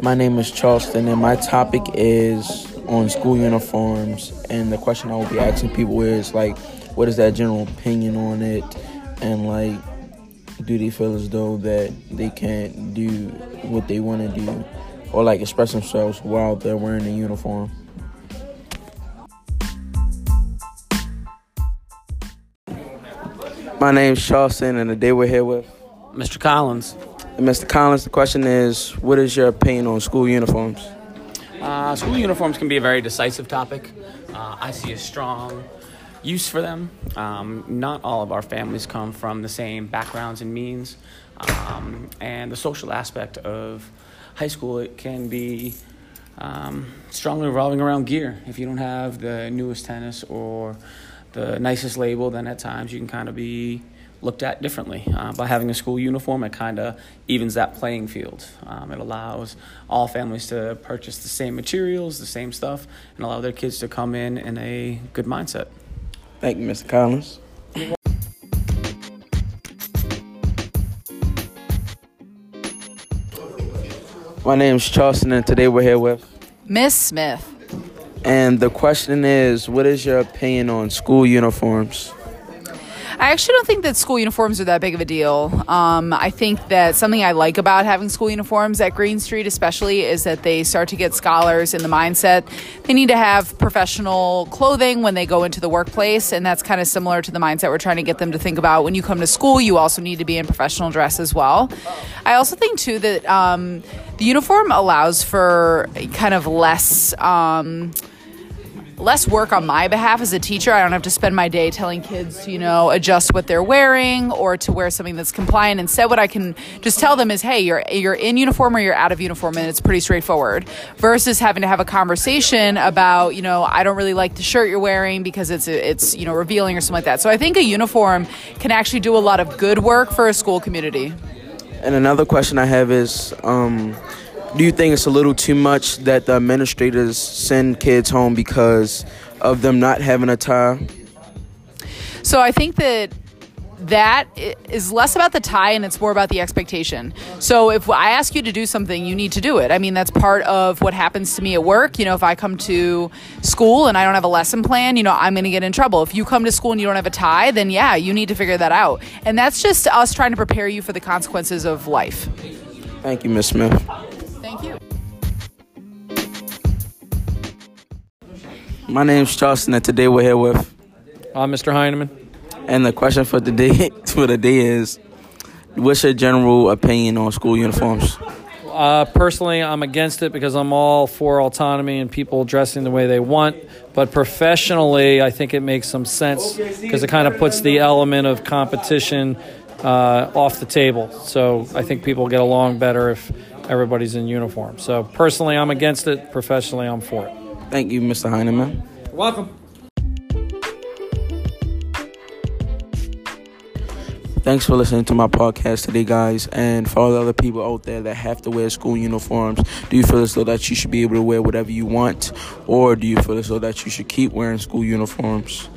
My name is Charleston, and my topic is on school uniforms. And the question I will be asking people is like, what is that general opinion on it? And like, do they feel as though that they can't do what they want to do, or like express themselves while they're wearing a uniform? My name's Charleston, and today we're here with Mr. Collins. And Mr. Collins. The question is, what is your opinion on school uniforms? Uh, school uniforms can be a very decisive topic. Uh, I see a strong use for them. Um, not all of our families come from the same backgrounds and means, um, and the social aspect of high school it can be um, strongly revolving around gear. If you don't have the newest tennis or the nicest label, then at times you can kind of be looked at differently. Uh, by having a school uniform, it kind of evens that playing field. Um, it allows all families to purchase the same materials, the same stuff, and allow their kids to come in in a good mindset. Thank you, Mr. Collins. My name is Charleston, and today we're here with Miss Smith. And the question is, what is your opinion on school uniforms? I actually don't think that school uniforms are that big of a deal. Um, I think that something I like about having school uniforms at Green Street, especially, is that they start to get scholars in the mindset they need to have professional clothing when they go into the workplace, and that's kind of similar to the mindset we're trying to get them to think about. When you come to school, you also need to be in professional dress as well. I also think too that um, the uniform allows for kind of less. Um, less work on my behalf as a teacher. I don't have to spend my day telling kids to, you know, adjust what they're wearing or to wear something that's compliant. Instead, what I can just tell them is, hey, you're you're in uniform or you're out of uniform, and it's pretty straightforward. Versus having to have a conversation about, you know, I don't really like the shirt you're wearing because it's it's you know revealing or something like that. So I think a uniform can actually do a lot of good work for a school community. And another question I have is. Um, do you think it's a little too much that the administrators send kids home because of them not having a tie? So I think that that is less about the tie and it's more about the expectation. So if I ask you to do something, you need to do it. I mean, that's part of what happens to me at work. You know, if I come to school and I don't have a lesson plan, you know, I'm going to get in trouble. If you come to school and you don't have a tie, then yeah, you need to figure that out. And that's just us trying to prepare you for the consequences of life. Thank you, Ms. Smith. My name's Charleston, and today we're here with uh, Mr. Heineman. And the question for today for the day is, what's your general opinion on school uniforms? Uh, personally, I'm against it because I'm all for autonomy and people dressing the way they want. But professionally, I think it makes some sense because it kind of puts the element of competition uh, off the table. So I think people get along better if everybody's in uniform. So personally, I'm against it. Professionally, I'm for it. Thank you, Mr. Heineman. Welcome. Thanks for listening to my podcast today, guys. And for all the other people out there that have to wear school uniforms, do you feel as though that you should be able to wear whatever you want? Or do you feel as though that you should keep wearing school uniforms?